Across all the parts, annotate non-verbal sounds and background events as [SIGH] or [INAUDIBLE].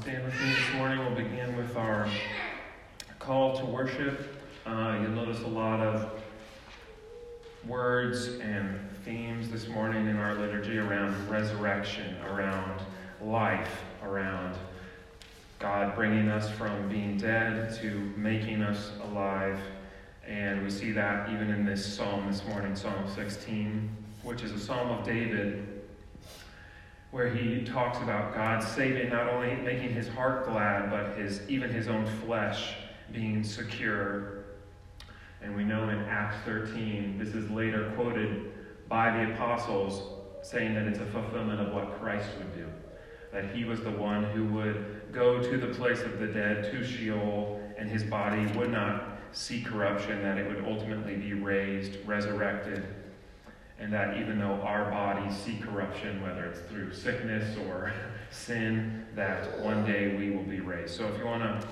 stand with me this morning. We'll begin with our call to worship. Uh, you'll notice a lot of words and themes this morning in our liturgy around resurrection, around life, around God bringing us from being dead to making us alive. And we see that even in this psalm this morning, Psalm 16, which is a psalm of David where he talks about God saving, not only making his heart glad, but his even his own flesh being secure. And we know in Acts 13, this is later quoted by the apostles, saying that it's a fulfillment of what Christ would do. That he was the one who would go to the place of the dead, to Sheol, and his body would not see corruption, that it would ultimately be raised, resurrected, and that even though our bodies see corruption, whether it's through sickness or [LAUGHS] sin, that one day we will be raised. So if you want to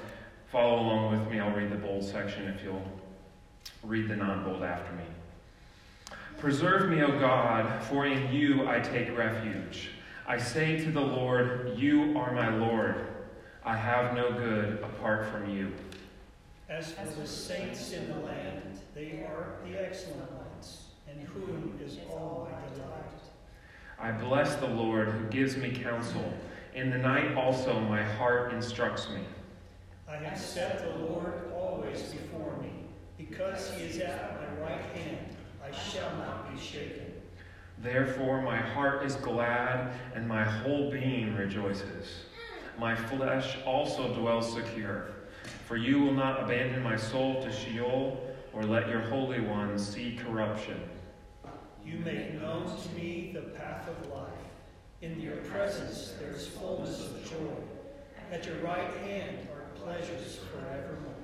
follow along with me, I'll read the bold section if you'll read the non bold after me. Preserve me, O God, for in you I take refuge. I say to the Lord, You are my Lord. I have no good apart from you. As for the saints in the land, they are the excellent whom is all my delight. I bless the Lord who gives me counsel. In the night also my heart instructs me. I have set the Lord always before me. Because he is at my right hand, I shall not be shaken. Therefore my heart is glad and my whole being rejoices. My flesh also dwells secure. For you will not abandon my soul to Sheol or let your Holy One see corruption. You make known to me the path of life. In your presence there is fullness of joy. At your right hand are pleasures forevermore.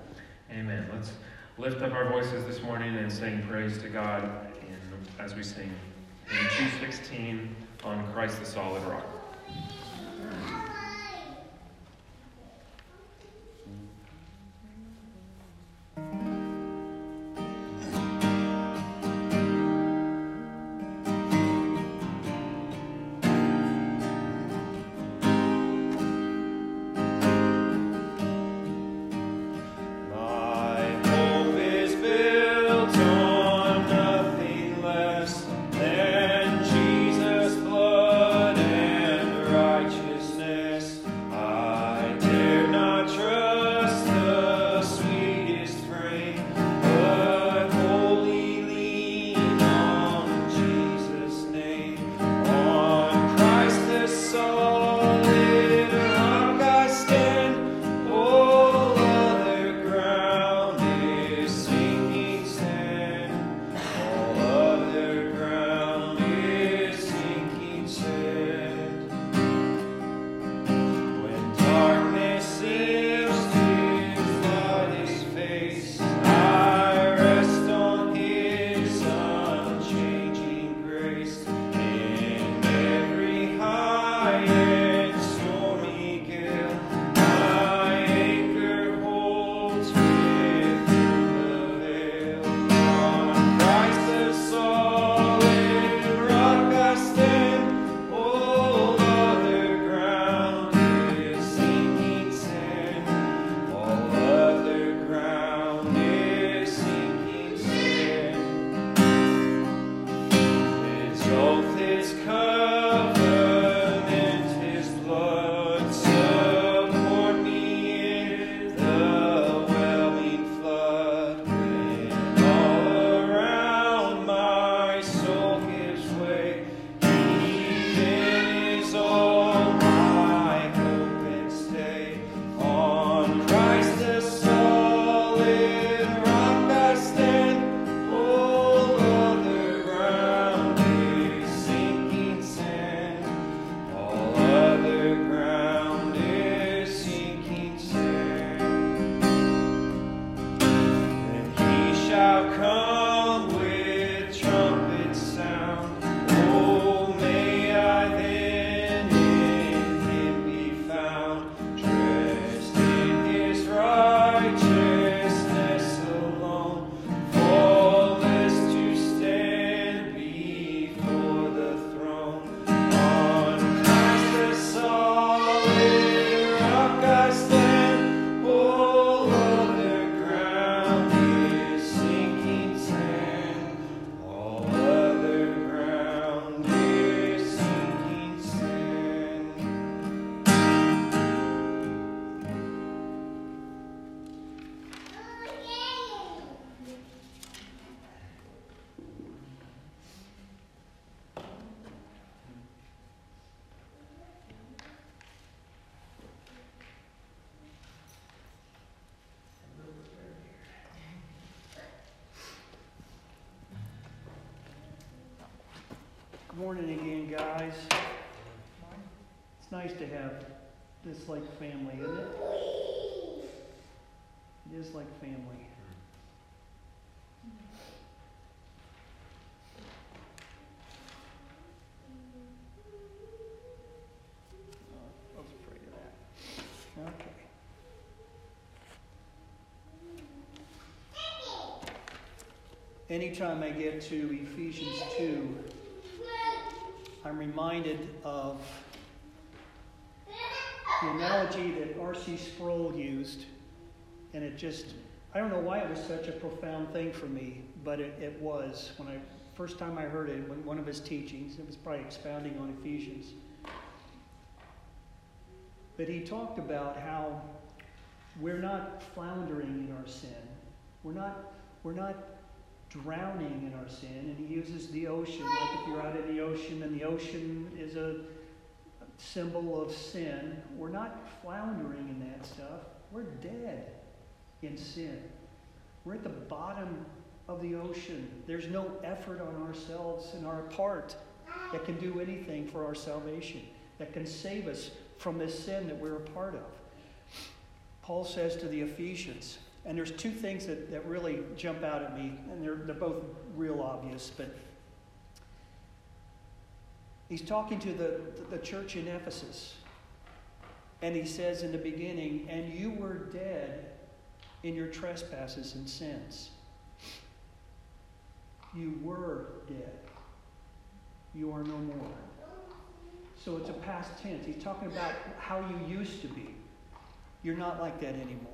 Amen. Let's lift up our voices this morning and sing praise to God in, as we sing in 216 on Christ the solid rock. Morning again, guys. It's nice to have this like family, isn't it? It is like family. Oh. Anytime I get to Ephesians 2, I'm reminded of the analogy that R.C. Sproul used, and it just, I don't know why it was such a profound thing for me, but it, it was. When I first time I heard it, when one of his teachings, it was probably expounding on Ephesians. But he talked about how we're not floundering in our sin. We're not, we're not drowning in our sin. And he uses the ocean, like if you're out in the ocean and the ocean is a symbol of sin. We're not floundering in that stuff. We're dead in sin. We're at the bottom of the ocean. There's no effort on ourselves and our part that can do anything for our salvation, that can save us from this sin that we're a part of. Paul says to the Ephesians, and there's two things that, that really jump out at me, and they're, they're both real obvious, but he's talking to the, the church in Ephesus. And he says in the beginning, and you were dead in your trespasses and sins. You were dead. You are no more. So it's a past tense. He's talking about how you used to be. You're not like that anymore.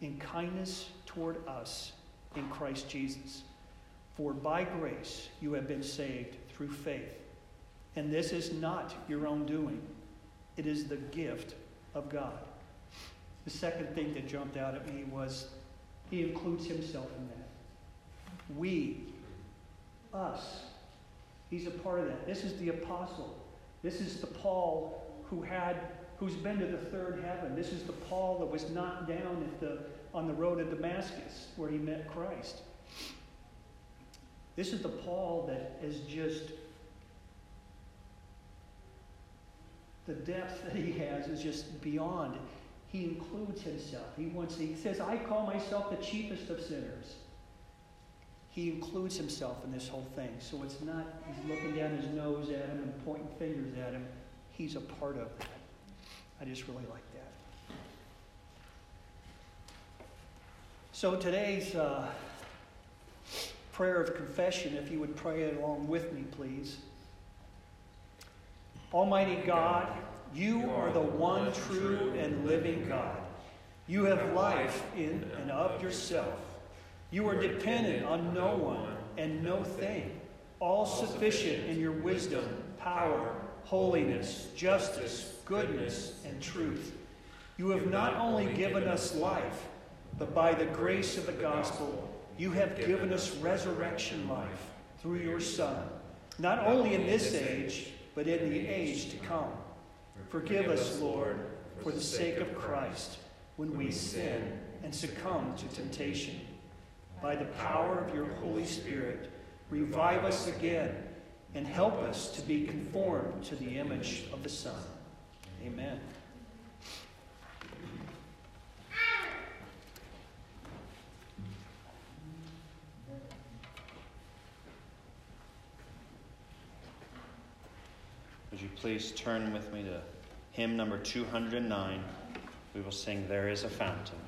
in kindness toward us in Christ Jesus. For by grace you have been saved through faith. And this is not your own doing, it is the gift of God. The second thing that jumped out at me was he includes himself in that. We, us, he's a part of that. This is the apostle. This is the Paul who had who's been to the third heaven. This is the Paul that was knocked down the, on the road to Damascus where he met Christ. This is the Paul that is just, the depth that he has is just beyond. He includes himself. He wants, he says, I call myself the chiefest of sinners. He includes himself in this whole thing. So it's not, he's looking down his nose at him and pointing fingers at him. He's a part of that. I just really like that. So today's uh, prayer of confession, if you would pray along with me, please. Almighty God, you are the one true and living God. You have life in and of yourself. You are dependent on no one and no thing, all sufficient in your wisdom, power, holiness, justice, goodness, and truth. You have not only given us life, but by the grace of the gospel, you have given us resurrection life through your Son, not only in this age, but in the age to come. Forgive us, Lord, for the sake of Christ, when we sin and succumb to temptation. By the power of your Holy Spirit, revive us again and help us to be conformed to the image of the Son. Amen. Would you please turn with me to hymn number 209? We will sing There is a Fountain.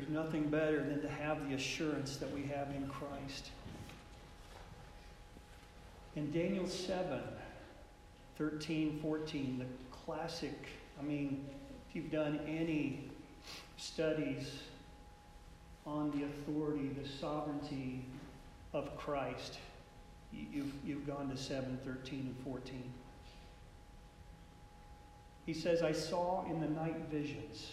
There's nothing better than to have the assurance that we have in Christ. In Daniel 7, 13, 14, the classic, I mean, if you've done any studies on the authority, the sovereignty of Christ, you've, you've gone to 7, 13, and 14. He says, I saw in the night visions,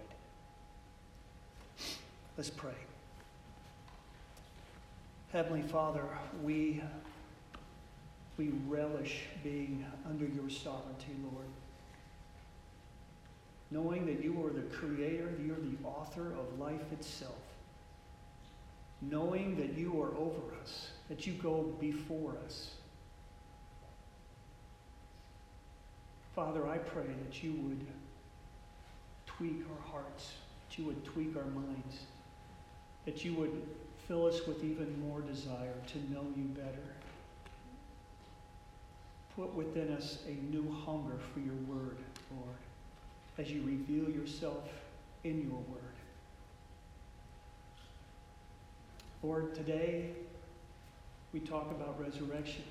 Let's pray. Heavenly Father, we, we relish being under your sovereignty, Lord. Knowing that you are the creator, you're the author of life itself. Knowing that you are over us, that you go before us. Father, I pray that you would tweak our hearts, that you would tweak our minds, that you would fill us with even more desire to know you better. Put within us a new hunger for your word, Lord, as you reveal yourself in your word. Lord, today we talk about resurrection.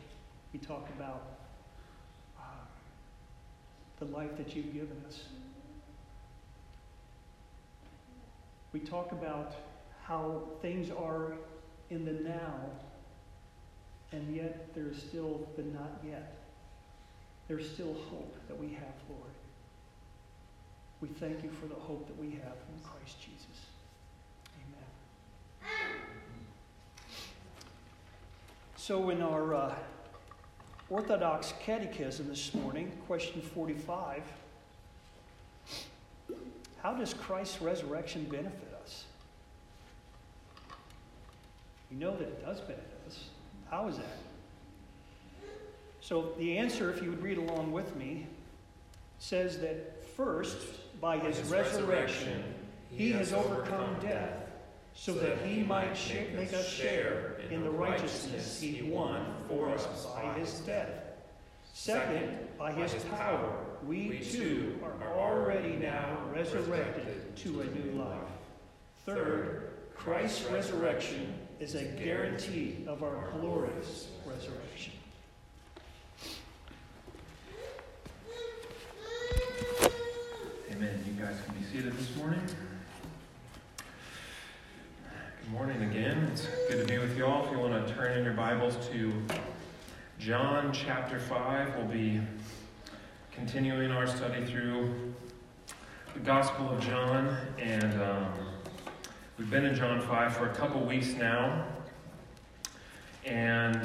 We talk about uh, the life that you've given us. We talk about how things are in the now, and yet there's still the not yet. There's still hope that we have, Lord. We thank you for the hope that we have in Christ Jesus. Amen. So, in our uh, Orthodox Catechism this morning, question 45 How does Christ's resurrection benefit? We know that it does benefit us. How is that? So, the answer, if you would read along with me, says that first, by his, his resurrection, resurrection, he has overcome death, so that he might make us share in the righteousness he won for us by his death. Second, by his power, we too are already now resurrected to a new life. Third, Christ's resurrection is a guarantee of our glorious resurrection. Amen. You guys can be seated this morning. Good morning again. It's good to be with you all. If you want to turn in your Bibles to John chapter 5, we'll be continuing our study through the Gospel of John and. Um, We've been in John 5 for a couple weeks now, and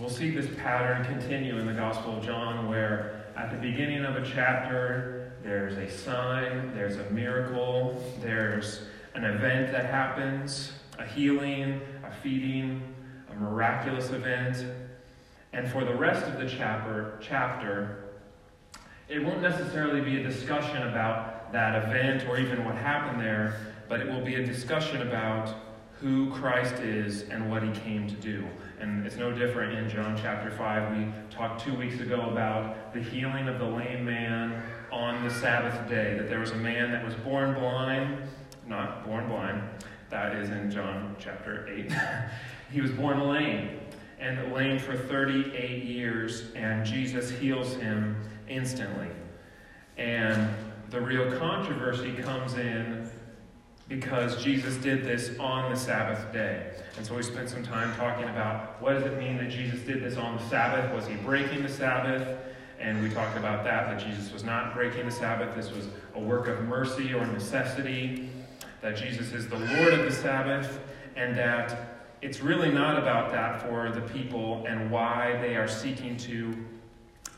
we'll see this pattern continue in the Gospel of John where at the beginning of a chapter, there's a sign, there's a miracle, there's an event that happens, a healing, a feeding, a miraculous event. And for the rest of the chapter, chapter, it won't necessarily be a discussion about that event or even what happened there, but it will be a discussion about who Christ is and what he came to do. And it's no different in John chapter 5. We talked two weeks ago about the healing of the lame man on the Sabbath day, that there was a man that was born blind, not born blind, that is in John chapter 8. [LAUGHS] he was born lame, and lame for 38 years, and Jesus heals him instantly. And the real controversy comes in because Jesus did this on the Sabbath day. And so we spent some time talking about what does it mean that Jesus did this on the Sabbath? Was he breaking the Sabbath? And we talked about that, that Jesus was not breaking the Sabbath. This was a work of mercy or necessity, that Jesus is the Lord of the Sabbath, and that it's really not about that for the people and why they are seeking to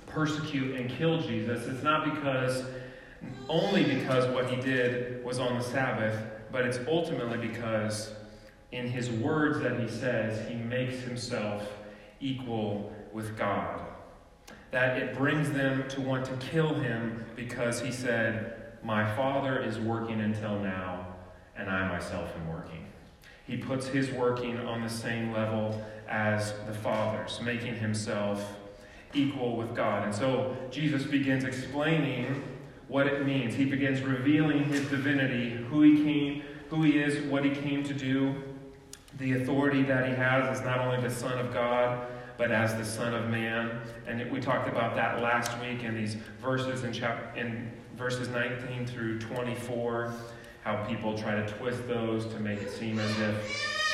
persecute and kill Jesus. It's not because, only because what he did was on the Sabbath, but it's ultimately because in his words that he says, he makes himself equal with God. That it brings them to want to kill him because he said, My Father is working until now, and I myself am working. He puts his working on the same level as the Father's, making himself equal with God. And so Jesus begins explaining what it means. He begins revealing his divinity, who he came, who he is, what he came to do, the authority that he has as not only the Son of God, but as the Son of Man. And we talked about that last week in these verses in, chapter, in verses 19 through 24, how people try to twist those to make it seem as if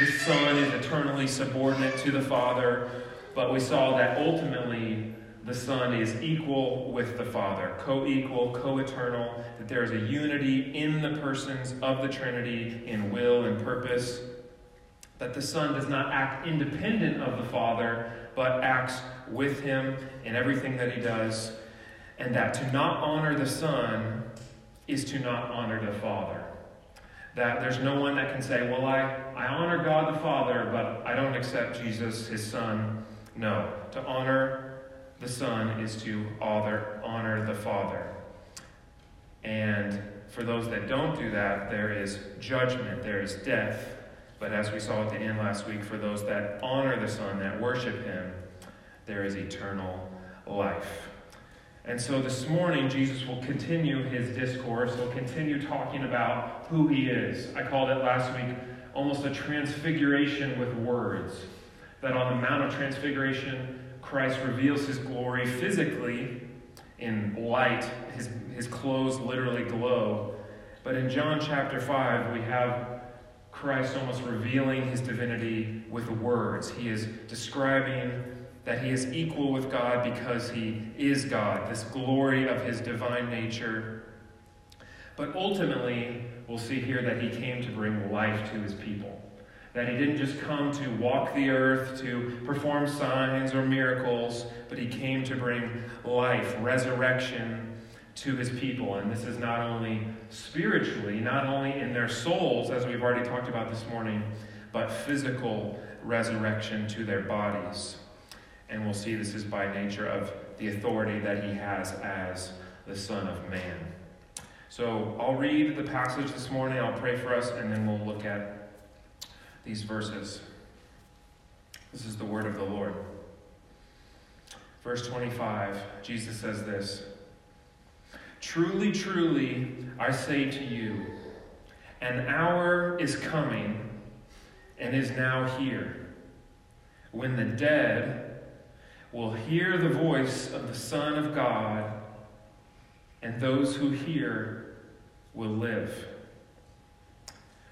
the Son is eternally subordinate to the Father. But we saw that ultimately the Son is equal with the Father, co equal, co eternal, that there is a unity in the persons of the Trinity in will and purpose that the Son does not act independent of the Father, but acts with him in everything that he does, and that to not honor the Son is to not honor the Father. That there's no one that can say, Well, I, I honor God the Father, but I don't accept Jesus, his Son. No. To honor the Son is to honor, honor the Father. And for those that don't do that, there is judgment, there is death, but as we saw at the end last week, for those that honor the Son, that worship Him, there is eternal life. And so this morning, Jesus will continue his discourse. He'll continue talking about who he is. I called it last week almost a transfiguration with words. That on the Mount of Transfiguration, Christ reveals his glory physically in light. His, his clothes literally glow. But in John chapter 5, we have Christ almost revealing his divinity with words. He is describing that he is equal with God because he is God, this glory of his divine nature. But ultimately, we'll see here that he came to bring life to his people. That he didn't just come to walk the earth, to perform signs or miracles, but he came to bring life, resurrection, to his people. And this is not only spiritually, not only in their souls, as we've already talked about this morning, but physical resurrection to their bodies. And we'll see this is by nature of the authority that he has as the Son of Man. So I'll read the passage this morning, I'll pray for us, and then we'll look at these verses. This is the word of the Lord. Verse 25, Jesus says this. Truly, truly, I say to you, an hour is coming and is now here when the dead will hear the voice of the Son of God, and those who hear will live.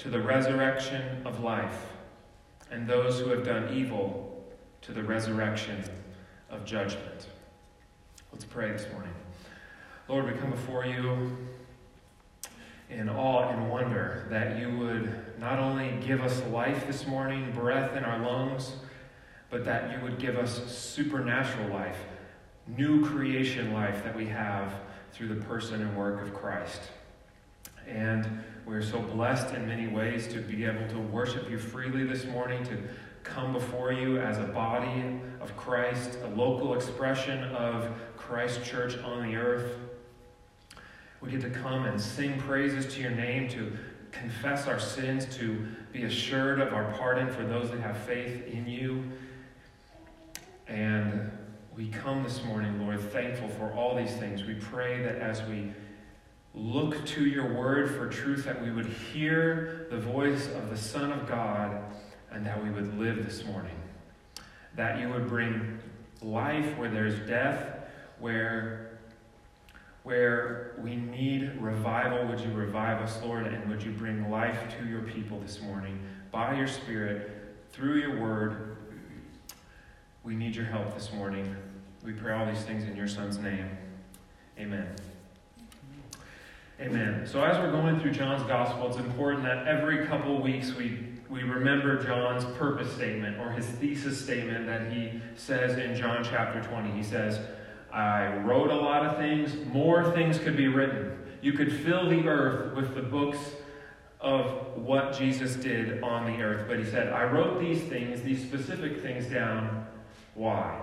to the resurrection of life, and those who have done evil to the resurrection of judgment. Let's pray this morning. Lord, we come before you in awe and wonder that you would not only give us life this morning, breath in our lungs, but that you would give us supernatural life, new creation life that we have through the person and work of Christ. And we're so blessed in many ways to be able to worship you freely this morning, to come before you as a body of Christ, a local expression of Christ Church on the earth. We get to come and sing praises to your name, to confess our sins, to be assured of our pardon for those that have faith in you. And we come this morning, Lord, thankful for all these things. We pray that as we look to your word for truth, that we would hear the voice of the Son of God and that we would live this morning. That you would bring life where there's death, where where we need revival. Would you revive us, Lord? And would you bring life to your people this morning by your Spirit, through your word? We need your help this morning. We pray all these things in your Son's name. Amen. Amen. So, as we're going through John's Gospel, it's important that every couple weeks we, we remember John's purpose statement or his thesis statement that he says in John chapter 20. He says, I wrote a lot of things, more things could be written. You could fill the earth with the books of what Jesus did on the earth. But he said, I wrote these things, these specific things down. Why?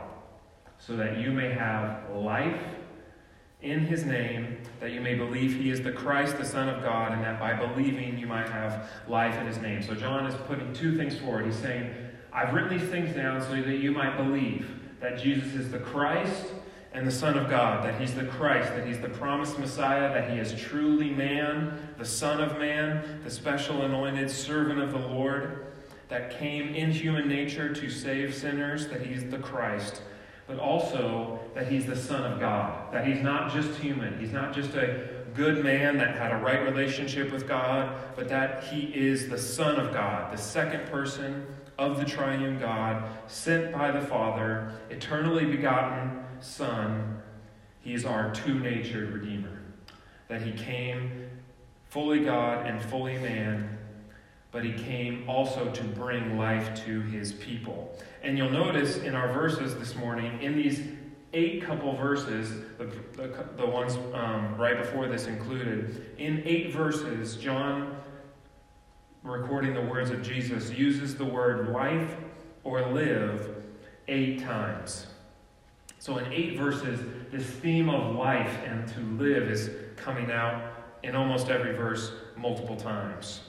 So that you may have life in his name, that you may believe he is the Christ, the Son of God, and that by believing you might have life in his name. So John is putting two things forward. He's saying, I've written these things down so that you might believe that Jesus is the Christ and the Son of God, that he's the Christ, that he's the promised Messiah, that he is truly man, the Son of man, the special anointed servant of the Lord, that came in human nature to save sinners, that he's the Christ but also that he's the Son of God, that he's not just human, he's not just a good man that had a right relationship with God, but that he is the Son of God, the second person of the triune God, sent by the Father, eternally begotten Son. He is our two natured Redeemer. That he came fully God and fully man, but he came also to bring life to his people. And you'll notice in our verses this morning, in these eight couple verses, the, the, the ones um, right before this included, in eight verses, John, recording the words of Jesus, uses the word life or live eight times. So in eight verses, this theme of life and to live is coming out in almost every verse multiple times.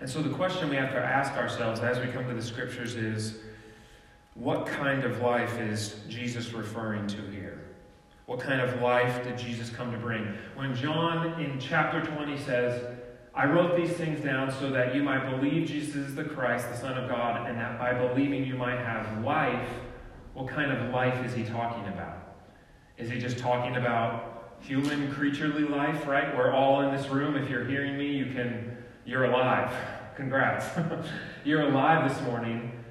And so the question we have to ask ourselves as we come to the scriptures is what kind of life is Jesus referring to here? What kind of life did Jesus come to bring? When John in chapter 20 says, I wrote these things down so that you might believe Jesus is the Christ, the Son of God, and that by believing you might have life, what kind of life is he talking about? Is he just talking about human creaturely life, right? We're all in this room. If you're hearing me, you can you're alive. [LAUGHS] Congrats. [LAUGHS] you're alive this morning.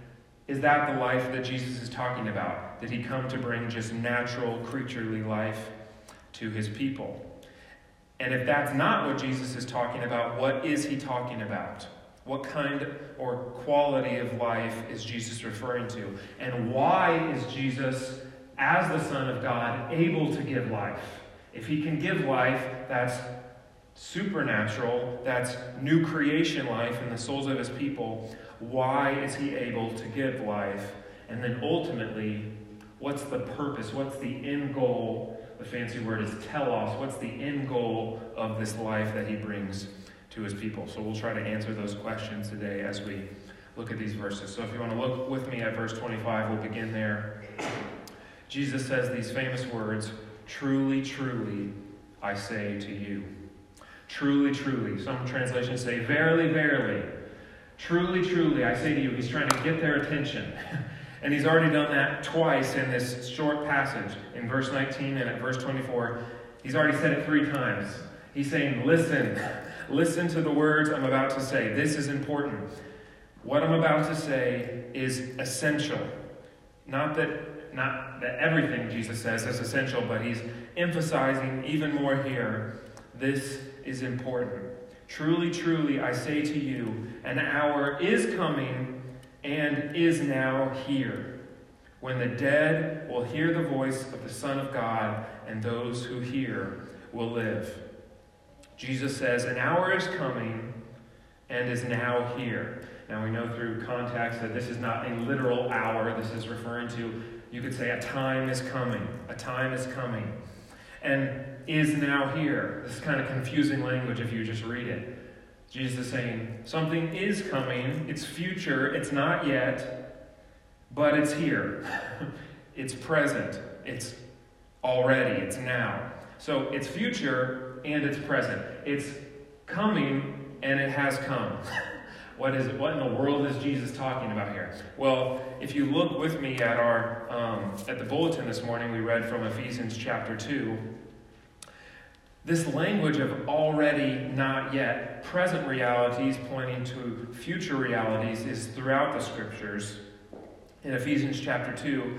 Is that the life that Jesus is talking about? Did he come to bring just natural, creaturely life to his people? And if that's not what Jesus is talking about, what is he talking about? What kind or quality of life is Jesus referring to? And why is Jesus, as the Son of God, able to give life? If he can give life, that's supernatural, that's new creation life in the souls of his people, why is he able to give life? And then ultimately, what's the purpose? What's the end goal? The fancy word is telos. What's the end goal of this life that he brings to his people? So we'll try to answer those questions today as we look at these verses. So if you want to look with me at verse 25, we'll begin there. Jesus says these famous words Truly, truly, I say to you. Truly, truly. Some translations say, Verily, verily. Truly, truly, I say to you, he's trying to get their attention. [LAUGHS] and he's already done that twice in this short passage. In verse 19 and at verse 24, he's already said it three times. He's saying, Listen, listen to the words I'm about to say. This is important. What I'm about to say is essential. Not that, not that everything Jesus says is essential, but he's emphasizing even more here. This is important. Truly, truly, I say to you, an hour is coming and is now here when the dead will hear the voice of the Son of God, and those who hear will live. Jesus says, An hour is coming and is now here. Now we know through context that this is not a literal hour. This is referring to, you could say, a time is coming. A time is coming and is now here. This is kind of confusing language if you just read it. Jesus is saying, something is coming, it's future, it's not yet, but it's here. [LAUGHS] it's present, it's already, it's now. So it's future and it's present. It's coming and it has come. [LAUGHS] what is it? What in the world is Jesus talking about here? Well, if you look with me at our um, at the bulletin this morning, we read from Ephesians chapter two. This language of already, not yet, present realities pointing to future realities is throughout the scriptures. In Ephesians chapter 2,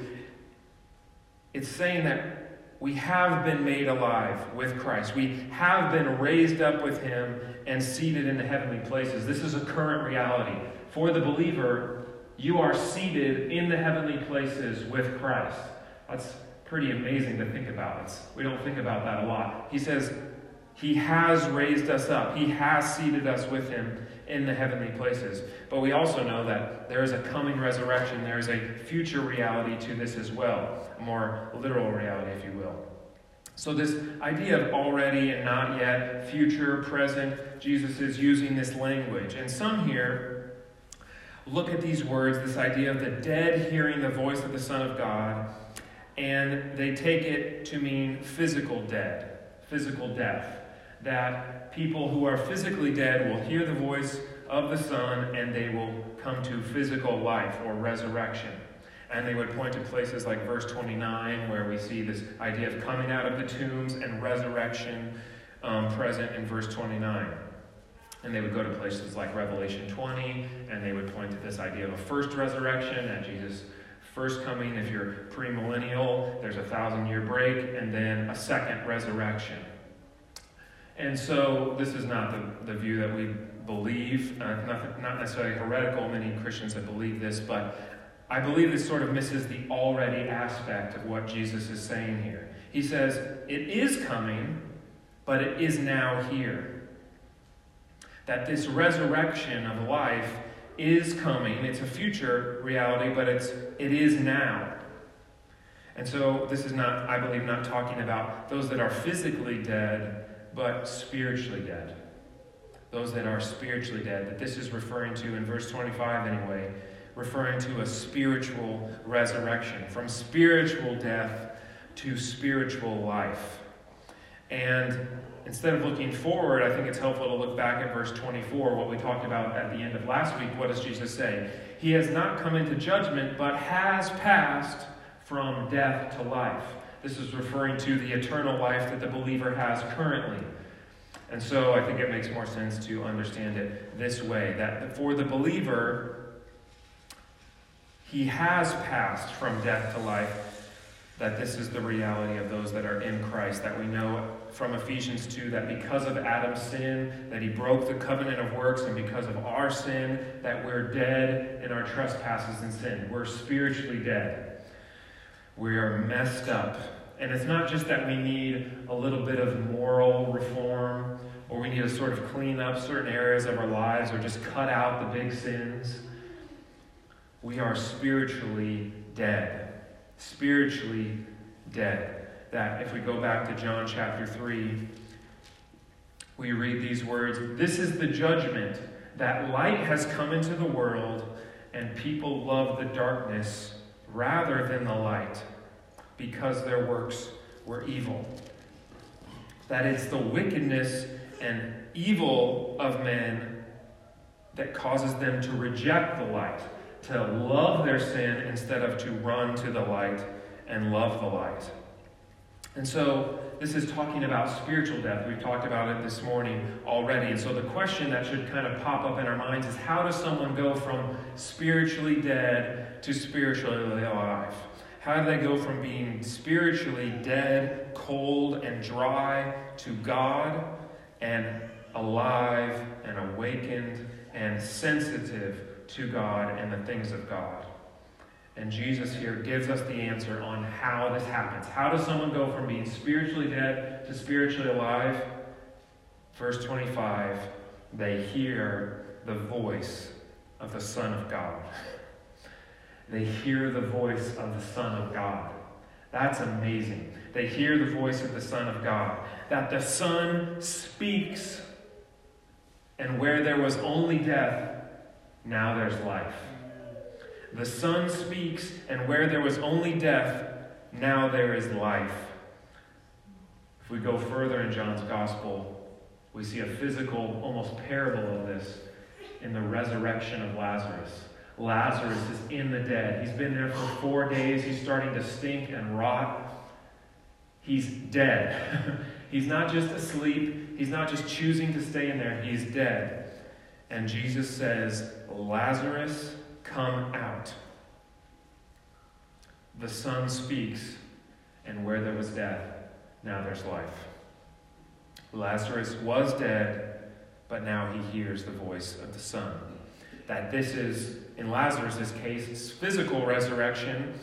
it's saying that we have been made alive with Christ. We have been raised up with Him and seated in the heavenly places. This is a current reality. For the believer, you are seated in the heavenly places with Christ. That's pretty amazing to think about. It's, we don't think about that a lot. He says, He has raised us up, He has seated us with Him in the heavenly places. But we also know that there is a coming resurrection, there is a future reality to this as well, a more literal reality, if you will. So, this idea of already and not yet, future, present, Jesus is using this language. And some here look at these words, this idea of the dead hearing the voice of the Son of God, and they take it to mean physical dead, physical death. That people who are physically dead will hear the voice of the Son and they will come to physical life or resurrection. And they would point to places like verse 29, where we see this idea of coming out of the tombs and resurrection um, present in verse 29. And they would go to places like Revelation 20, and they would point to this idea of a first resurrection that Jesus' first coming. If you're premillennial, there's a thousand year break, and then a second resurrection. And so, this is not the, the view that we believe, uh, not, not necessarily heretical. Many Christians that believe this, but I believe this sort of misses the already aspect of what Jesus is saying here. He says, It is coming, but it is now here. That this resurrection of life is coming. It's a future reality, but it's, it is now. And so this is not, I believe, not talking about those that are physically dead, but spiritually dead. Those that are spiritually dead. That this is referring to, in verse 25 anyway, referring to a spiritual resurrection, from spiritual death to spiritual life. And instead of looking forward, I think it's helpful to look back at verse 24, what we talked about at the end of last week. What does Jesus say? He has not come into judgment, but has passed from death to life. This is referring to the eternal life that the believer has currently. And so I think it makes more sense to understand it this way that for the believer, he has passed from death to life, that this is the reality of those that are in Christ, that we know from Ephesians 2 that because of Adam's sin, that he broke the covenant of works, and because of our sin, that we're dead in our trespasses and sin. We're spiritually dead. We are messed up. And it's not just that we need a little bit of moral reform, or we need to sort of clean up certain areas of our lives, or just cut out the big sins we are spiritually dead. Spiritually dead. That if we go back to John chapter 3, we read these words This is the judgment that light has come into the world, and people love the darkness rather than the light because their works were evil. That it's the wickedness and evil of men that causes them to reject the light to love their sin instead of to run to the light and love the light. And so, this is talking about spiritual death. We've talked about it this morning already. And so, the question that should kind of pop up in our minds is how does someone go from spiritually dead to spiritually alive? How do they go from being spiritually dead, cold, and dry to God and alive and awakened and sensitive to God and the things of God. And Jesus here gives us the answer on how this happens. How does someone go from being spiritually dead to spiritually alive? Verse 25 they hear the voice of the Son of God. They hear the voice of the Son of God. That's amazing. They hear the voice of the Son of God. That the Son speaks, and where there was only death, now there's life. The Son speaks, and where there was only death, now there is life. If we go further in John's Gospel, we see a physical, almost parable of this in the resurrection of Lazarus. Lazarus is in the dead. He's been there for four days. He's starting to stink and rot. He's dead. [LAUGHS] He's not just asleep, he's not just choosing to stay in there, he's dead. And Jesus says, Lazarus, come out. The Son speaks, and where there was death, now there's life. Lazarus was dead, but now he hears the voice of the Son. That this is, in Lazarus' case, physical resurrection,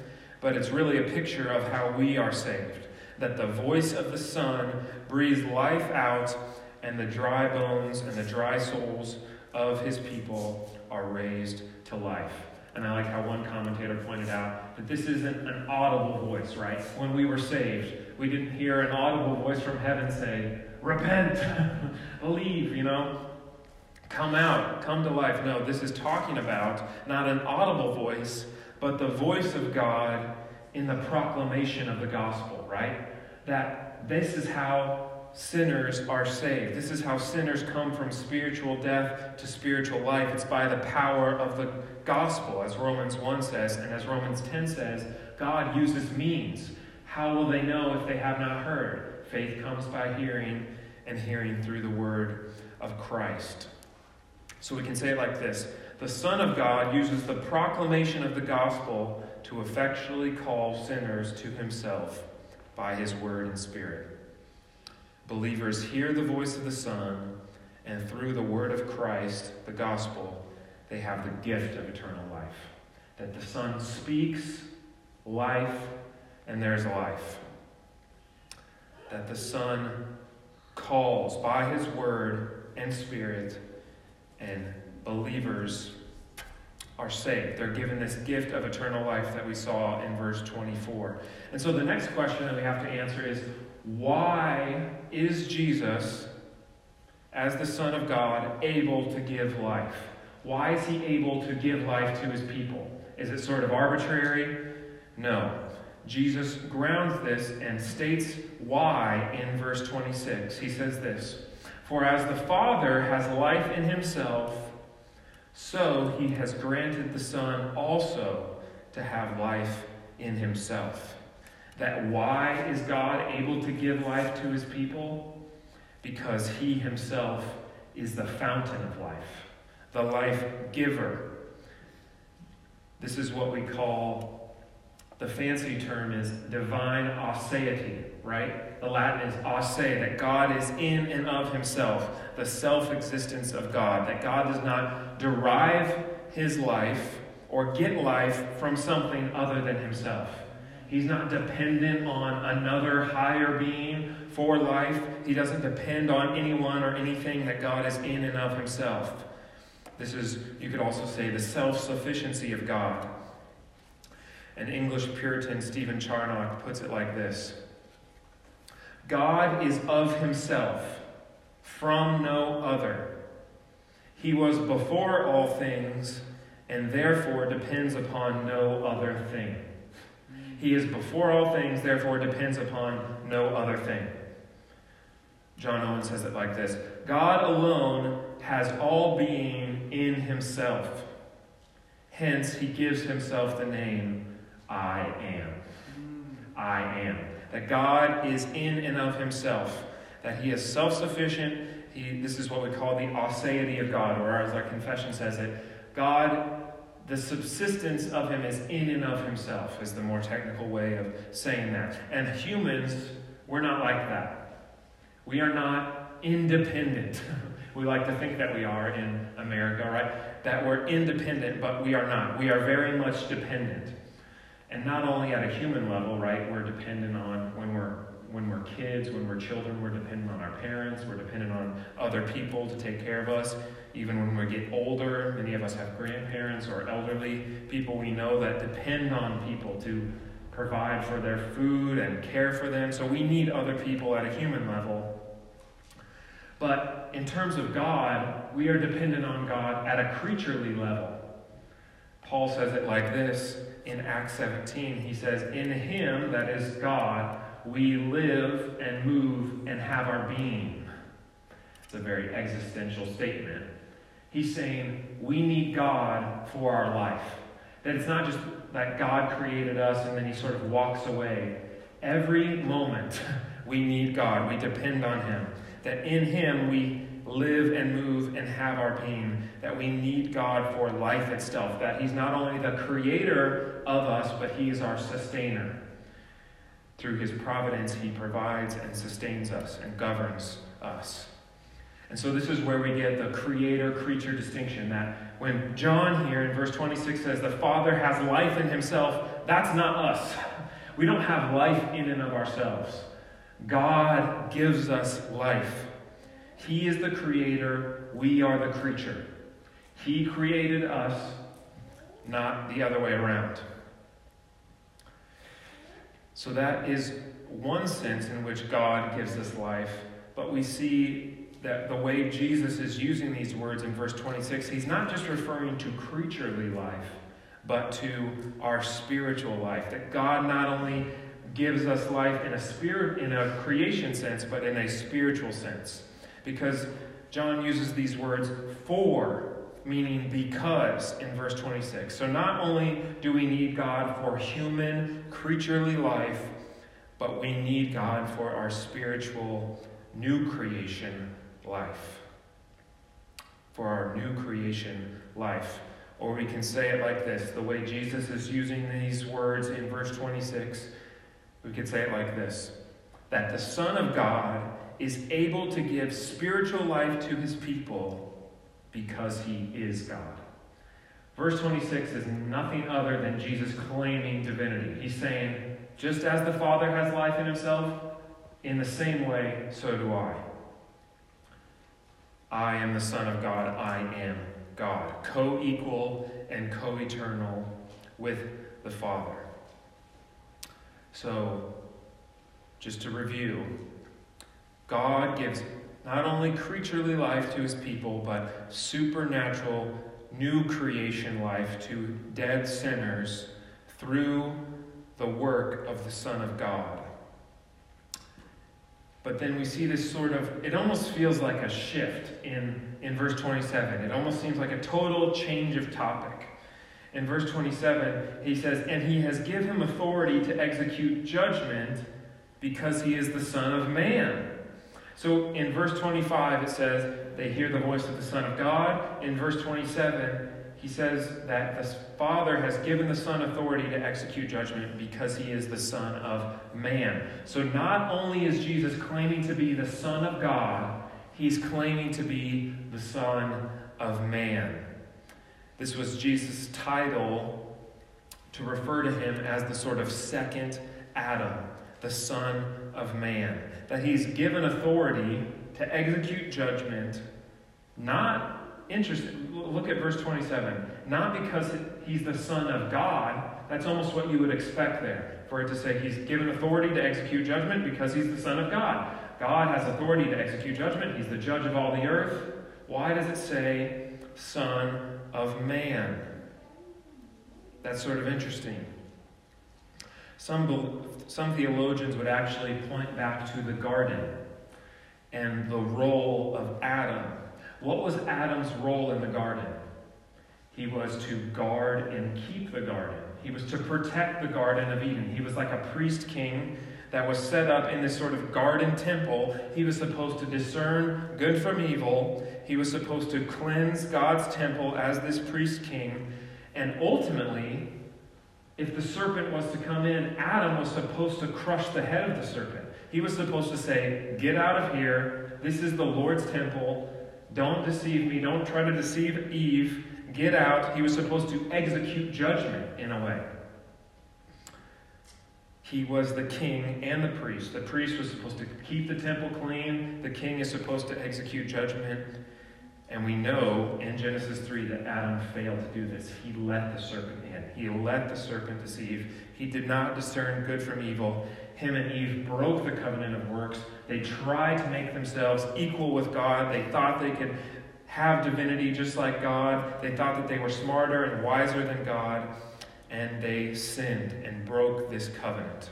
but it's really a picture of how we are saved. That the voice of the Son breathes life out, and the dry bones and the dry souls of his people are raised to life. And I like how one commentator pointed out that this isn't an audible voice, right? When we were saved, we didn't hear an audible voice from heaven say, Repent, [LAUGHS] leave, you know, come out, come to life. No, this is talking about not an audible voice, but the voice of God in the proclamation of the gospel, right? That this is how sinners are saved. This is how sinners come from spiritual death to spiritual life. It's by the power of the gospel, as Romans 1 says, and as Romans 10 says, God uses means. How will they know if they have not heard? Faith comes by hearing, and hearing through the word of Christ. So we can say it like this The Son of God uses the proclamation of the gospel to effectually call sinners to himself by his word and spirit. Believers hear the voice of the Son, and through the word of Christ, the gospel, they have the gift of eternal life. That the Son speaks life, and there's life. That the Son calls by his word and spirit, and believers are saved. They're given this gift of eternal life that we saw in verse 24. And so the next question that we have to answer is why is Jesus, as the Son of God, able to give life? Why is he able to give life to his people? Is it sort of arbitrary? No. Jesus grounds this and states why in verse 26. He says this For as the Father has life in himself, so he has granted the Son also to have life in himself. That why is God able to give life to his people? Because he himself is the fountain of life, the life giver. This is what we call the fancy term is divine aseity, right? The Latin is a se, that God is in and of himself, the self existence of God, that God does not derive his life or get life from something other than himself. He's not dependent on another higher being for life. He doesn't depend on anyone or anything that God is in and of himself. This is, you could also say, the self sufficiency of God. An English Puritan, Stephen Charnock, puts it like this God is of himself, from no other. He was before all things, and therefore depends upon no other thing. He is before all things, therefore depends upon no other thing. John Owen says it like this God alone has all being in himself. Hence, he gives himself the name I am. I am. That God is in and of himself. That he is self sufficient. He, this is what we call the aseity of God, or as our confession says it God the subsistence of him is in and of himself, is the more technical way of saying that. And humans, we're not like that. We are not independent. [LAUGHS] we like to think that we are in America, right? That we're independent, but we are not. We are very much dependent. And not only at a human level, right? We're dependent on when we're when we're kids, when we're children, we're dependent on our parents, we're dependent on other people to take care of us. Even when we get older, many of us have grandparents or elderly people we know that depend on people to provide for their food and care for them. So we need other people at a human level. But in terms of God, we are dependent on God at a creaturely level. Paul says it like this in Acts 17. He says, In him, that is God, we live and move and have our being. It's a very existential statement. He's saying we need God for our life. That it's not just that God created us and then he sort of walks away. Every moment [LAUGHS] we need God, we depend on Him, that in Him we live and move and have our being, that we need God for life itself, that He's not only the creator of us, but He is our sustainer. Through His providence, He provides and sustains us and governs us. And so, this is where we get the creator creature distinction that when John here in verse 26 says the Father has life in Himself, that's not us. We don't have life in and of ourselves. God gives us life. He is the creator, we are the creature. He created us, not the other way around. So that is one sense in which God gives us life, but we see that the way Jesus is using these words in verse 26, he's not just referring to creaturely life, but to our spiritual life. That God not only gives us life in a spirit in a creation sense, but in a spiritual sense. Because John uses these words for, meaning because, in verse 26. So not only do we need God for human, creaturely life, but we need God for our spiritual, new creation life. For our new creation life. Or we can say it like this the way Jesus is using these words in verse 26, we could say it like this that the Son of God is able to give spiritual life to his people because he is God. Verse 26 is nothing other than Jesus claiming divinity. He's saying, just as the Father has life in himself, in the same way, so do I. I am the Son of God. I am God. Co equal and co eternal with the Father. So, just to review, God gives not only creaturely life to his people, but supernatural new creation life to dead sinners through the work of the Son of God. But then we see this sort of, it almost feels like a shift in, in verse 27. It almost seems like a total change of topic. In verse 27, he says, And he has given him authority to execute judgment because he is the Son of Man. So in verse 25, it says, They hear the voice of the Son of God. In verse 27, he says that the Father has given the Son authority to execute judgment because he is the Son of man. So not only is Jesus claiming to be the Son of God, he's claiming to be the Son of man. This was Jesus' title to refer to him as the sort of second Adam, the Son of Man. That he's given authority to execute judgment, not interesting. Look at verse 27. Not because he's the Son of God. That's almost what you would expect there. For it to say he's given authority to execute judgment because he's the Son of God. God has authority to execute judgment. He's the judge of all the earth. Why does it say Son of Man? That's sort of interesting. Some, some theologians would actually point back to the garden and the role of Adam what was Adam's role in the garden? He was to guard and keep the garden. He was to protect the Garden of Eden. He was like a priest king that was set up in this sort of garden temple. He was supposed to discern good from evil. He was supposed to cleanse God's temple as this priest king. And ultimately, if the serpent was to come in, Adam was supposed to crush the head of the serpent. He was supposed to say, Get out of here. This is the Lord's temple. Don't deceive me. Don't try to deceive Eve. Get out. He was supposed to execute judgment in a way. He was the king and the priest. The priest was supposed to keep the temple clean. The king is supposed to execute judgment. And we know in Genesis 3 that Adam failed to do this. He let the serpent in, he let the serpent deceive. He did not discern good from evil him and Eve broke the covenant of works. They tried to make themselves equal with God. They thought they could have divinity just like God. They thought that they were smarter and wiser than God. And they sinned and broke this covenant.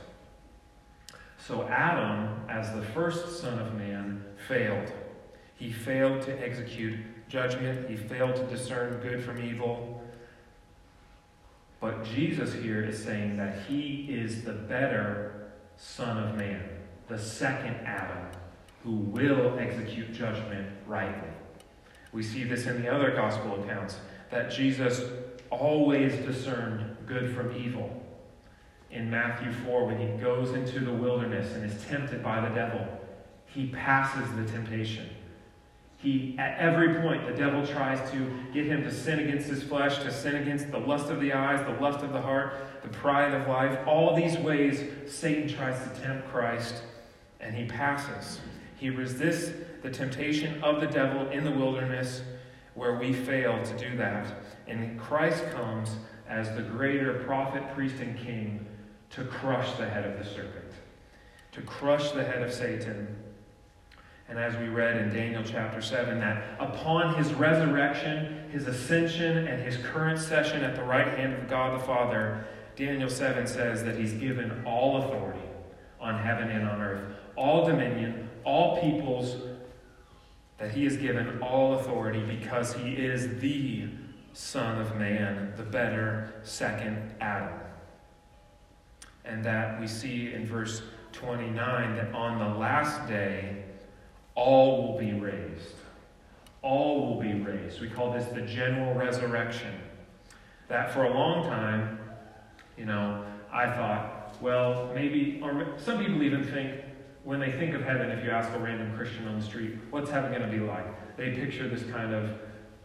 So Adam, as the first son of man, failed. He failed to execute judgment, he failed to discern good from evil. But Jesus here is saying that he is the better Son of Man. the second Adam who will execute judgment rightly. We see this in the other gospel accounts that Jesus always discerned good from evil. In Matthew 4, when he goes into the wilderness and is tempted by the devil, he passes the temptation. He, at every point, the devil tries to get him to sin against his flesh, to sin against the lust of the eyes, the lust of the heart, the pride of life. All these ways, Satan tries to tempt Christ, and he passes. He resists the temptation of the devil in the wilderness where we fail to do that. And Christ comes as the greater prophet, priest, and king to crush the head of the serpent, to crush the head of Satan. And as we read in Daniel chapter 7, that upon his resurrection, his ascension, and his current session at the right hand of God the Father, Daniel 7 says that he's given all authority on heaven and on earth, all dominion, all peoples, that he is given all authority because he is the Son of Man, the better second Adam. And that we see in verse 29 that on the last day, all will be raised. All will be raised. We call this the general resurrection. That for a long time, you know, I thought, well, maybe, or some people even think, when they think of heaven, if you ask a random Christian on the street, what's heaven going to be like? They picture this kind of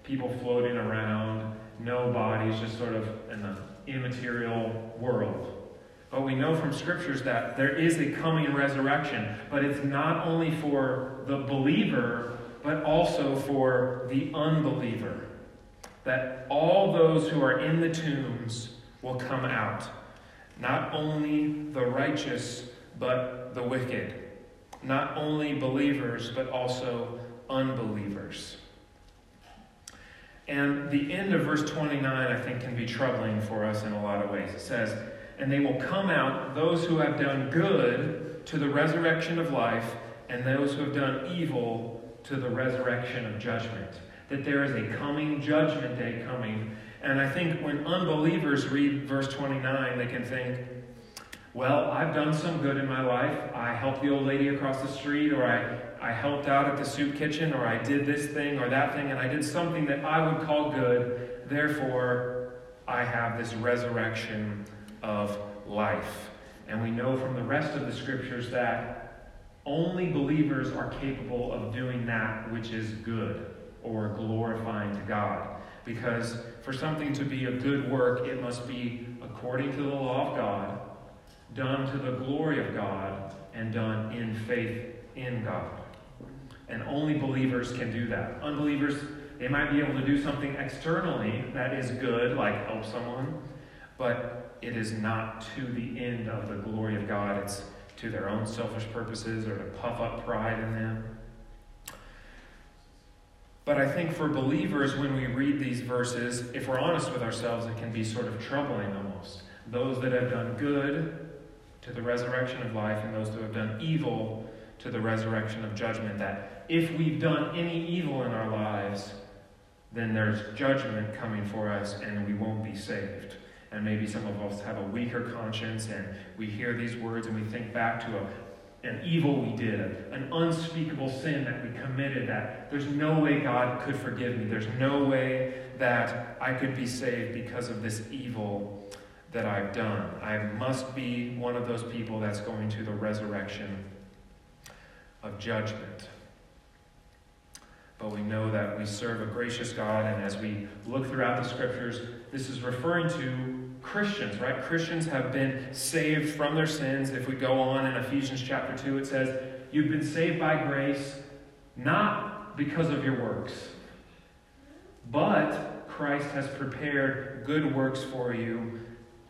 people floating around, no bodies, just sort of in the immaterial world. But we know from scriptures that there is a coming resurrection, but it's not only for the believer, but also for the unbeliever. That all those who are in the tombs will come out. Not only the righteous, but the wicked not only believers, but also unbelievers. And the end of verse 29, I think, can be troubling for us in a lot of ways. It says, And they will come out, those who have done good, to the resurrection of life, and those who have done evil, to the resurrection of judgment. That there is a coming judgment day coming. And I think when unbelievers read verse 29, they can think, well, I've done some good in my life. I helped the old lady across the street, or I, I helped out at the soup kitchen, or I did this thing or that thing, and I did something that I would call good. Therefore, I have this resurrection of life. And we know from the rest of the scriptures that only believers are capable of doing that which is good or glorifying to God. Because for something to be a good work, it must be according to the law of God done to the glory of God and done in faith in God. And only believers can do that. Unbelievers, they might be able to do something externally that is good, like help someone, but it is not to the end of the glory of God. It's to their own selfish purposes or to puff up pride in them. But I think for believers, when we read these verses, if we're honest with ourselves, it can be sort of troubling almost. Those that have done good to the resurrection of life, and those who have done evil to the resurrection of judgment. That if we've done any evil in our lives, then there's judgment coming for us and we won't be saved. And maybe some of us have a weaker conscience and we hear these words and we think back to a, an evil we did, an unspeakable sin that we committed, that there's no way God could forgive me. There's no way that I could be saved because of this evil that I've done. I must be one of those people that's going to the resurrection of judgment. But we know that we serve a gracious God, and as we look throughout the scriptures, this is referring to Christians, right? Christians have been saved from their sins. If we go on in Ephesians chapter 2, it says, You've been saved by grace, not because of your works, but Christ has prepared good works for you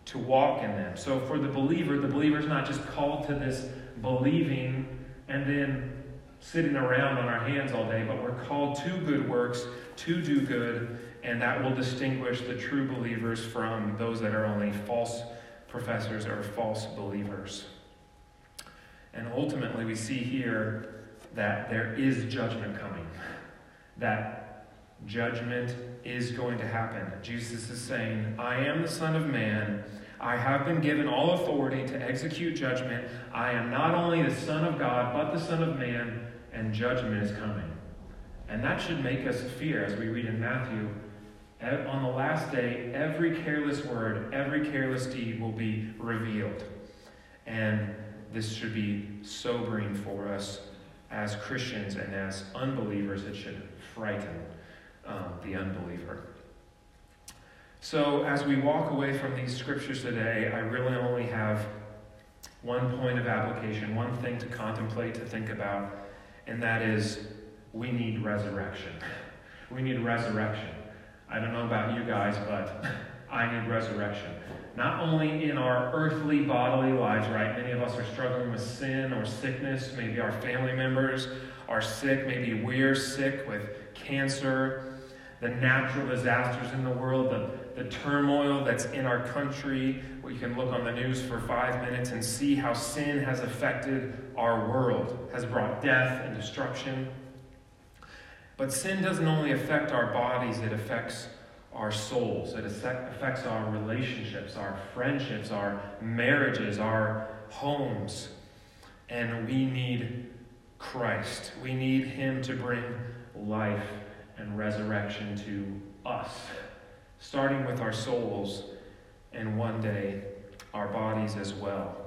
to walk in them. So for the believer, the believer is not just called to this believing and then sitting around on our hands all day, but we're called to good works, to do good, and that will distinguish the true believers from those that are only false professors or false believers. And ultimately, we see here that there is judgment coming, that judgment is going to happen. Jesus is saying, I am the Son of Man. I have been given all authority to execute judgment. I am not only the Son of God, but the Son of Man, and judgment is coming. And that should make us fear, as we read in Matthew. On the last day, every careless word, every careless deed will be revealed. And this should be sobering for us as Christians and as unbelievers. It should frighten um, the unbeliever. So, as we walk away from these scriptures today, I really only have one point of application, one thing to contemplate, to think about, and that is we need resurrection. [LAUGHS] We need resurrection. I don't know about you guys, but [LAUGHS] I need resurrection. Not only in our earthly bodily lives, right? Many of us are struggling with sin or sickness. Maybe our family members are sick. Maybe we're sick with cancer, the natural disasters in the world, the, the turmoil that's in our country. We can look on the news for five minutes and see how sin has affected our world, has brought death and destruction. But sin doesn't only affect our bodies, it affects our souls. It affects our relationships, our friendships, our marriages, our homes. And we need Christ. We need Him to bring life and resurrection to us, starting with our souls and one day our bodies as well.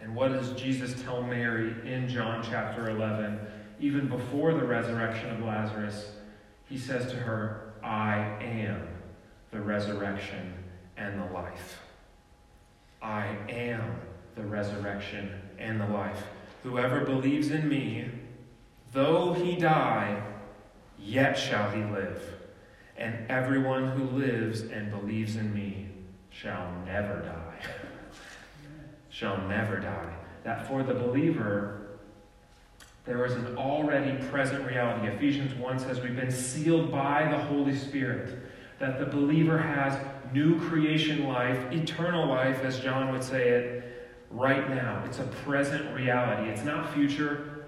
And what does Jesus tell Mary in John chapter 11? Even before the resurrection of Lazarus, he says to her, I am the resurrection and the life. I am the resurrection and the life. Whoever believes in me, though he die, yet shall he live. And everyone who lives and believes in me shall never die. [LAUGHS] shall never die. That for the believer, there is an already present reality. Ephesians 1 says we've been sealed by the Holy Spirit, that the believer has new creation life, eternal life, as John would say it, right now. It's a present reality. It's not future.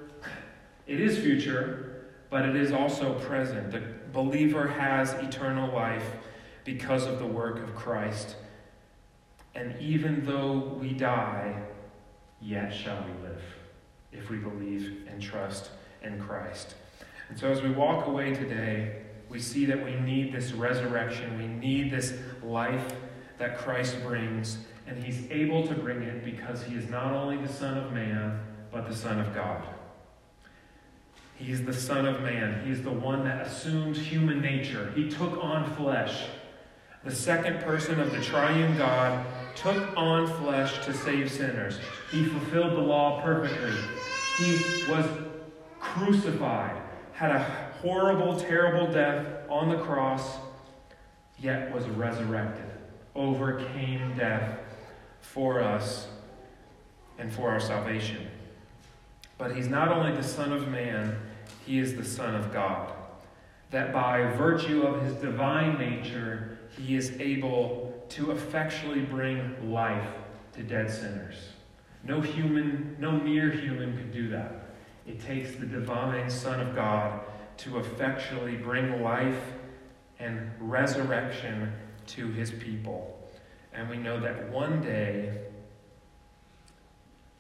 It is future, but it is also present. The believer has eternal life because of the work of Christ. And even though we die, yet shall we live if we believe and trust in Christ. And so as we walk away today, we see that we need this resurrection. We need this life that Christ brings. And he's able to bring it because he is not only the Son of Man, but the Son of God. He is the Son of Man. He is the one that assumes human nature. He took on flesh. The second person of the triune God took on flesh to save sinners. He fulfilled the law perfectly. He was crucified, had a horrible, terrible death on the cross, yet was resurrected, overcame death for us and for our salvation. But he's not only the Son of Man, he is the Son of God. That by virtue of his divine nature, he is able to effectually bring life to dead sinners. No human, no mere human could do that. It takes the divine Son of God to effectually bring life and resurrection to his people. And we know that one day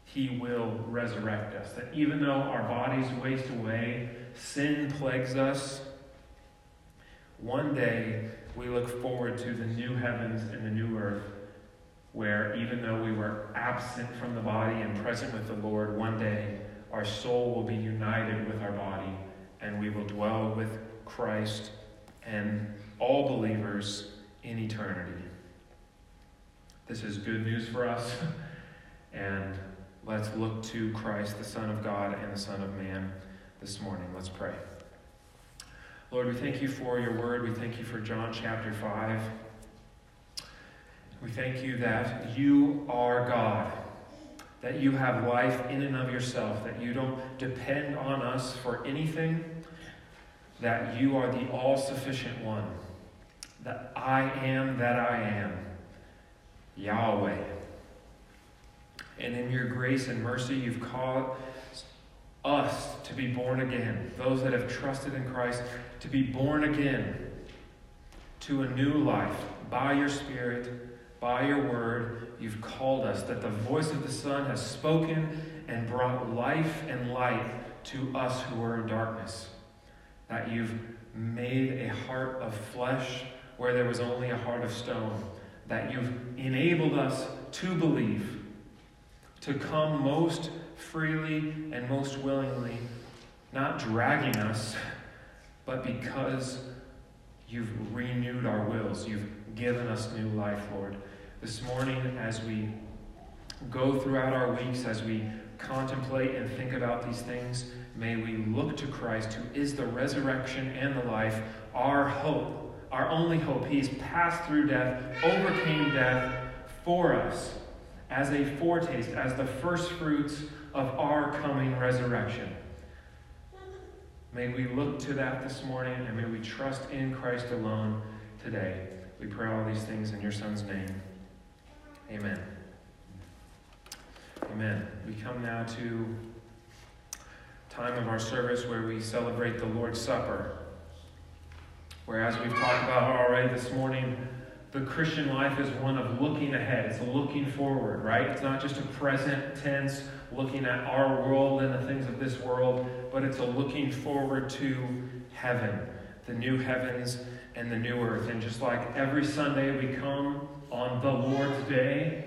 he will resurrect us. That even though our bodies waste away, sin plagues us, one day we look forward to the new heavens and the new earth where even though we were absent from the body and present with the Lord, one day our soul will be united with our body and we will dwell with Christ and all believers in eternity. This is good news for us, [LAUGHS] and let's look to Christ, the Son of God and the Son of Man, this morning. Let's pray. Lord, we thank you for your word. We thank you for John chapter 5. We thank you that you are God, that you have life in and of yourself, that you don't depend on us for anything, that you are the all sufficient one, that I am that I am, Yahweh. And in your grace and mercy, you've called us to be born again, those that have trusted in Christ, to be born again to a new life by your Spirit by your word, you've called us, that the voice of the Son has spoken and brought life and light to us who are in darkness. That you've made a heart of flesh where there was only a heart of stone. That you've enabled us to believe, to come most freely and most willingly, not dragging us, but because you've renewed our wills. You've given us new life, Lord. This morning, as we go throughout our weeks, as we contemplate and think about these things, may we look to Christ, who is the resurrection and the life, our hope, our only hope. He's passed through death, overcame death for us as a foretaste, as the first fruits of our coming resurrection. May we look to that this morning and may we trust in Christ alone today. We pray all these things in your Son's name. Amen. Amen. We come now to time of our service where we celebrate the Lord's Supper. Whereas we've talked about already this morning, the Christian life is one of looking ahead. It's looking forward, right? It's not just a present tense looking at our world and the things of this world, but it's a looking forward to heaven, the new heavens and the new earth. And just like every Sunday we come on the Lord's Day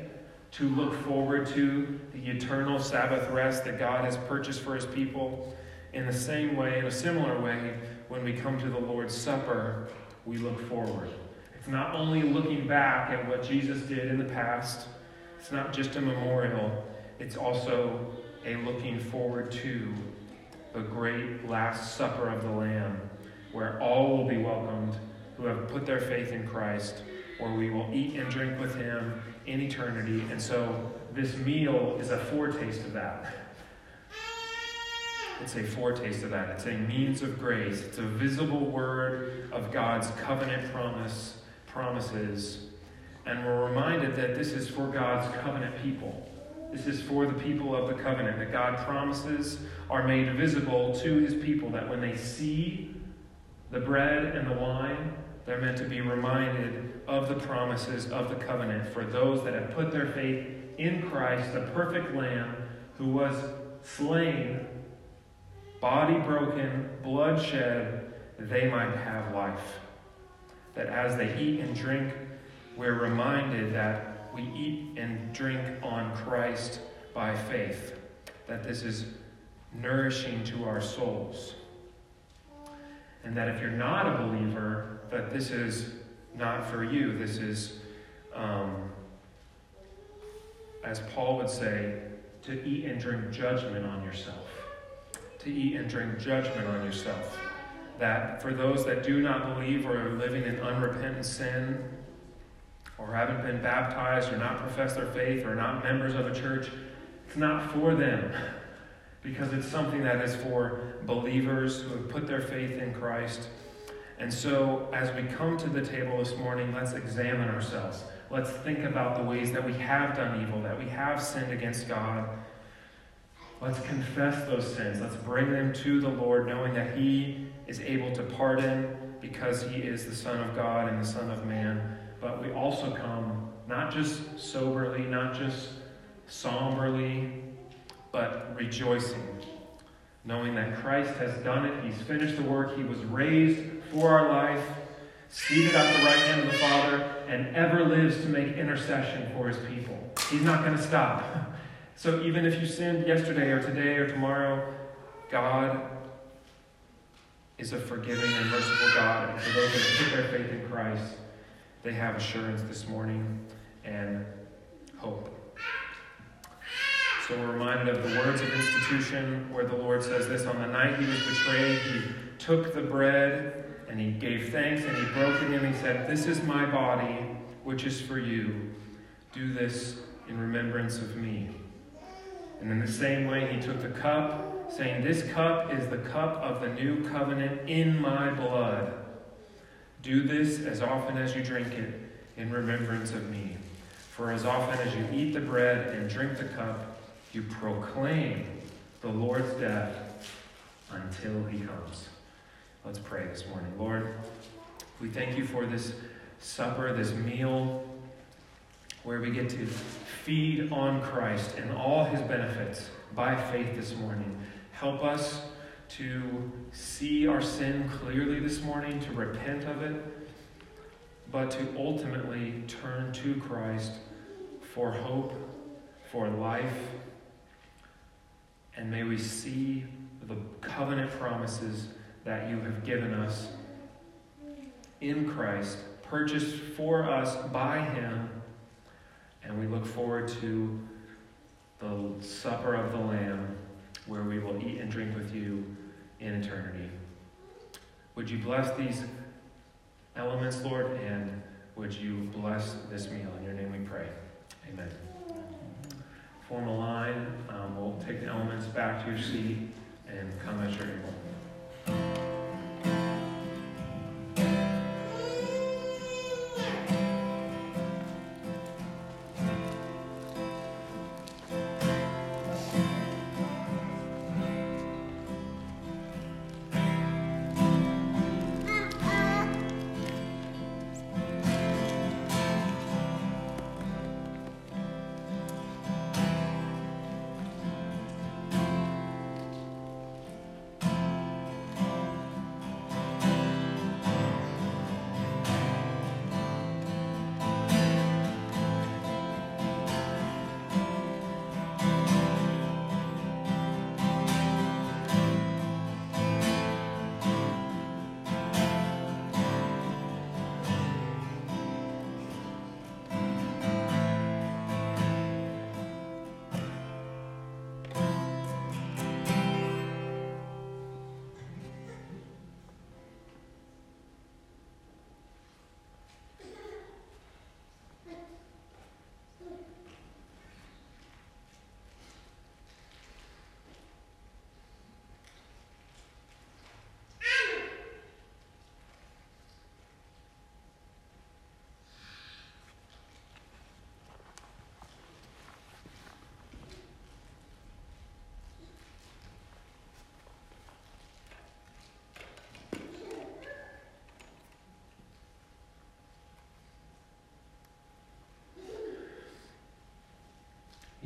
to look forward to the eternal Sabbath rest that God has purchased for his people, in the same way, in a similar way, when we come to the Lord's Supper, we look forward. It's not only looking back at what Jesus did in the past, it's not just a memorial, it's also a looking forward to the great Last Supper of the Lamb, where all will be welcomed who have put their faith in Christ, where we will eat and drink with Him in eternity. And so this meal is a foretaste of that. It's a foretaste of that. It's a means of grace. It's a visible word of God's covenant promise, promises. And we're reminded that this is for God's covenant people. This is for the people of the covenant, that God promises are made visible to his people, that when they see the bread and the wine, they're meant to be reminded of the promises of the covenant for those that have put their faith in Christ, the perfect Lamb who was slain, body broken, blood shed, they might have life. That as they eat and drink, we're reminded that we eat and drink on Christ by faith, that this is nourishing to our souls. And that if you're not a believer, that this is not for you. This is, um, as Paul would say, to eat and drink judgment on yourself. To eat and drink judgment on yourself. That for those that do not believe or are living in unrepentant sin, or haven't been baptized or not professed their faith or not members of a church, it's not for them because it's something that is for believers who have put their faith in Christ. And so, as we come to the table this morning, let's examine ourselves. Let's think about the ways that we have done evil, that we have sinned against God. Let's confess those sins. Let's bring them to the Lord, knowing that He is able to pardon because He is the Son of God and the Son of Man but we also come not just soberly, not just somberly, but rejoicing, knowing that Christ has done it. He's finished the work. He was raised for our life, seated at the right hand of the Father, and ever lives to make intercession for his people. He's not going to stop. [LAUGHS] So even if you sinned yesterday or today or tomorrow, God is a forgiving and merciful God. And for those have put their faith in Christ, they have assurance this morning and hope. So we're reminded of the words of institution where the Lord says this On the night he was betrayed, he took the bread and he gave thanks and he broke it and he said, This is my body, which is for you. Do this in remembrance of me. And in the same way, he took the cup, saying, This cup is the cup of the new covenant in my blood. Do this as often as you drink it in remembrance of me. For as often as you eat the bread and drink the cup, you proclaim the Lord's death until he comes. Let's pray this morning. Lord, we thank you for this supper, this meal. where we get to feed on Christ and all his benefits by faith this morning. Help us to see our sin clearly this morning, to repent of it, but to ultimately turn to Christ for hope, for life. And may we see the covenant promises that you have given us in Christ, purchased for us by Him. And we look forward to the supper of the Lamb, where we will eat and drink with you in eternity. Would you bless these elements, Lord, and would you bless this meal? In your name we pray. Amen. Form a line. Um, we'll take the elements back to your seat and come as you're able.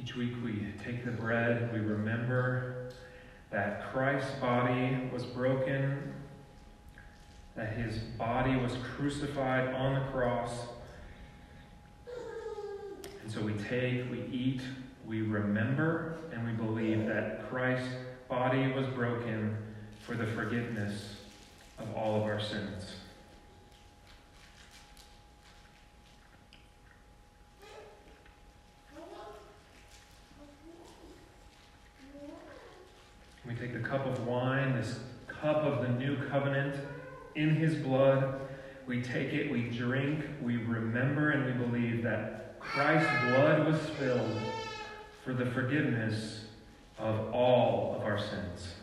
Each week we take the bread, we remember that Christ's body was broken, that his body was crucified on the cross. And so we take, we eat, we remember, and we believe that Christ's body was broken for the forgiveness of all of our sins. We take the cup of wine, this cup of the new covenant in his blood. We take it, we drink, we remember, and we believe that Christ's blood was spilled for the forgiveness of all of our sins.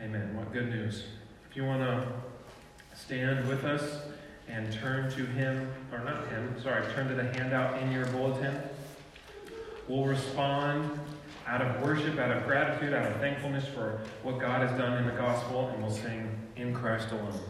Amen. What good news. If you want to stand with us and turn to him, or not him, sorry, turn to the handout in your bulletin. We'll respond out of worship, out of gratitude, out of thankfulness for what God has done in the gospel, and we'll sing in Christ alone.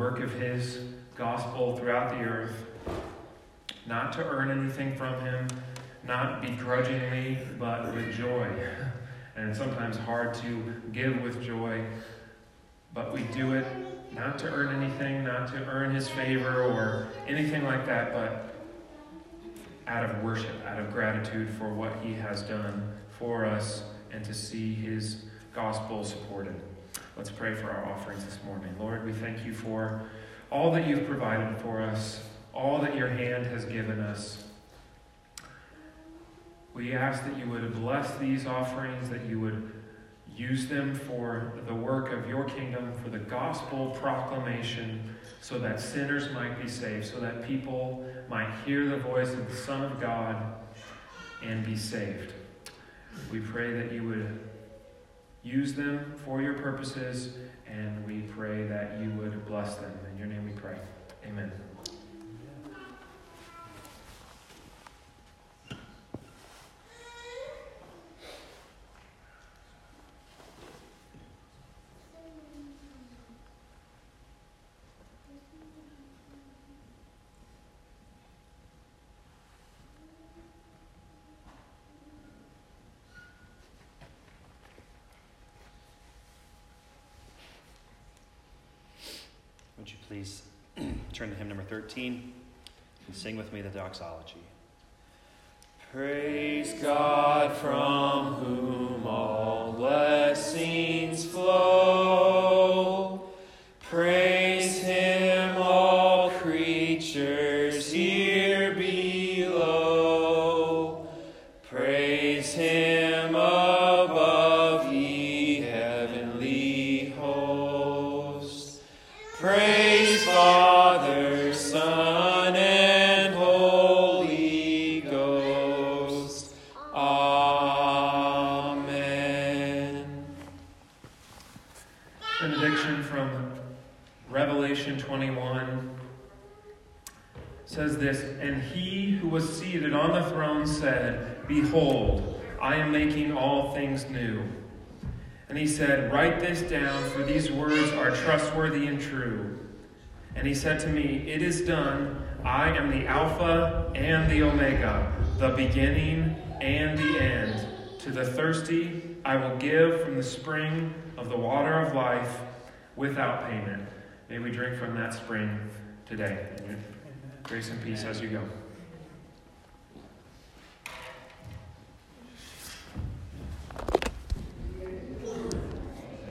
Work of His gospel throughout the earth. Not to earn anything from Him, not begrudgingly, but with joy. And sometimes hard to give with joy, but we do it not to earn anything, not to earn His favor or anything like that, but out of worship, out of gratitude for what He has done for us and to see His gospel supported. Let's pray for our offerings this morning. Lord, we thank you for all that you've provided for us, all that your hand has given us. We ask that you would bless these offerings, that you would use them for the work of your kingdom, for the gospel proclamation, so that sinners might be saved, so that people might hear the voice of the Son of God and be saved. We pray that you would use them for your purposes, and we pray that you would bless them. In your name we pray. Amen. Would you please turn to hymn number 13 and sing with me the doxology? Praise God from whom all blessings flow. Making all things new. And he said, Write this down, for these words are trustworthy and true. And he said to me, It is done. I am the Alpha and the Omega, the beginning and the end. To the thirsty, I will give from the spring of the water of life without payment. May we drink from that spring today. Grace and peace as you go.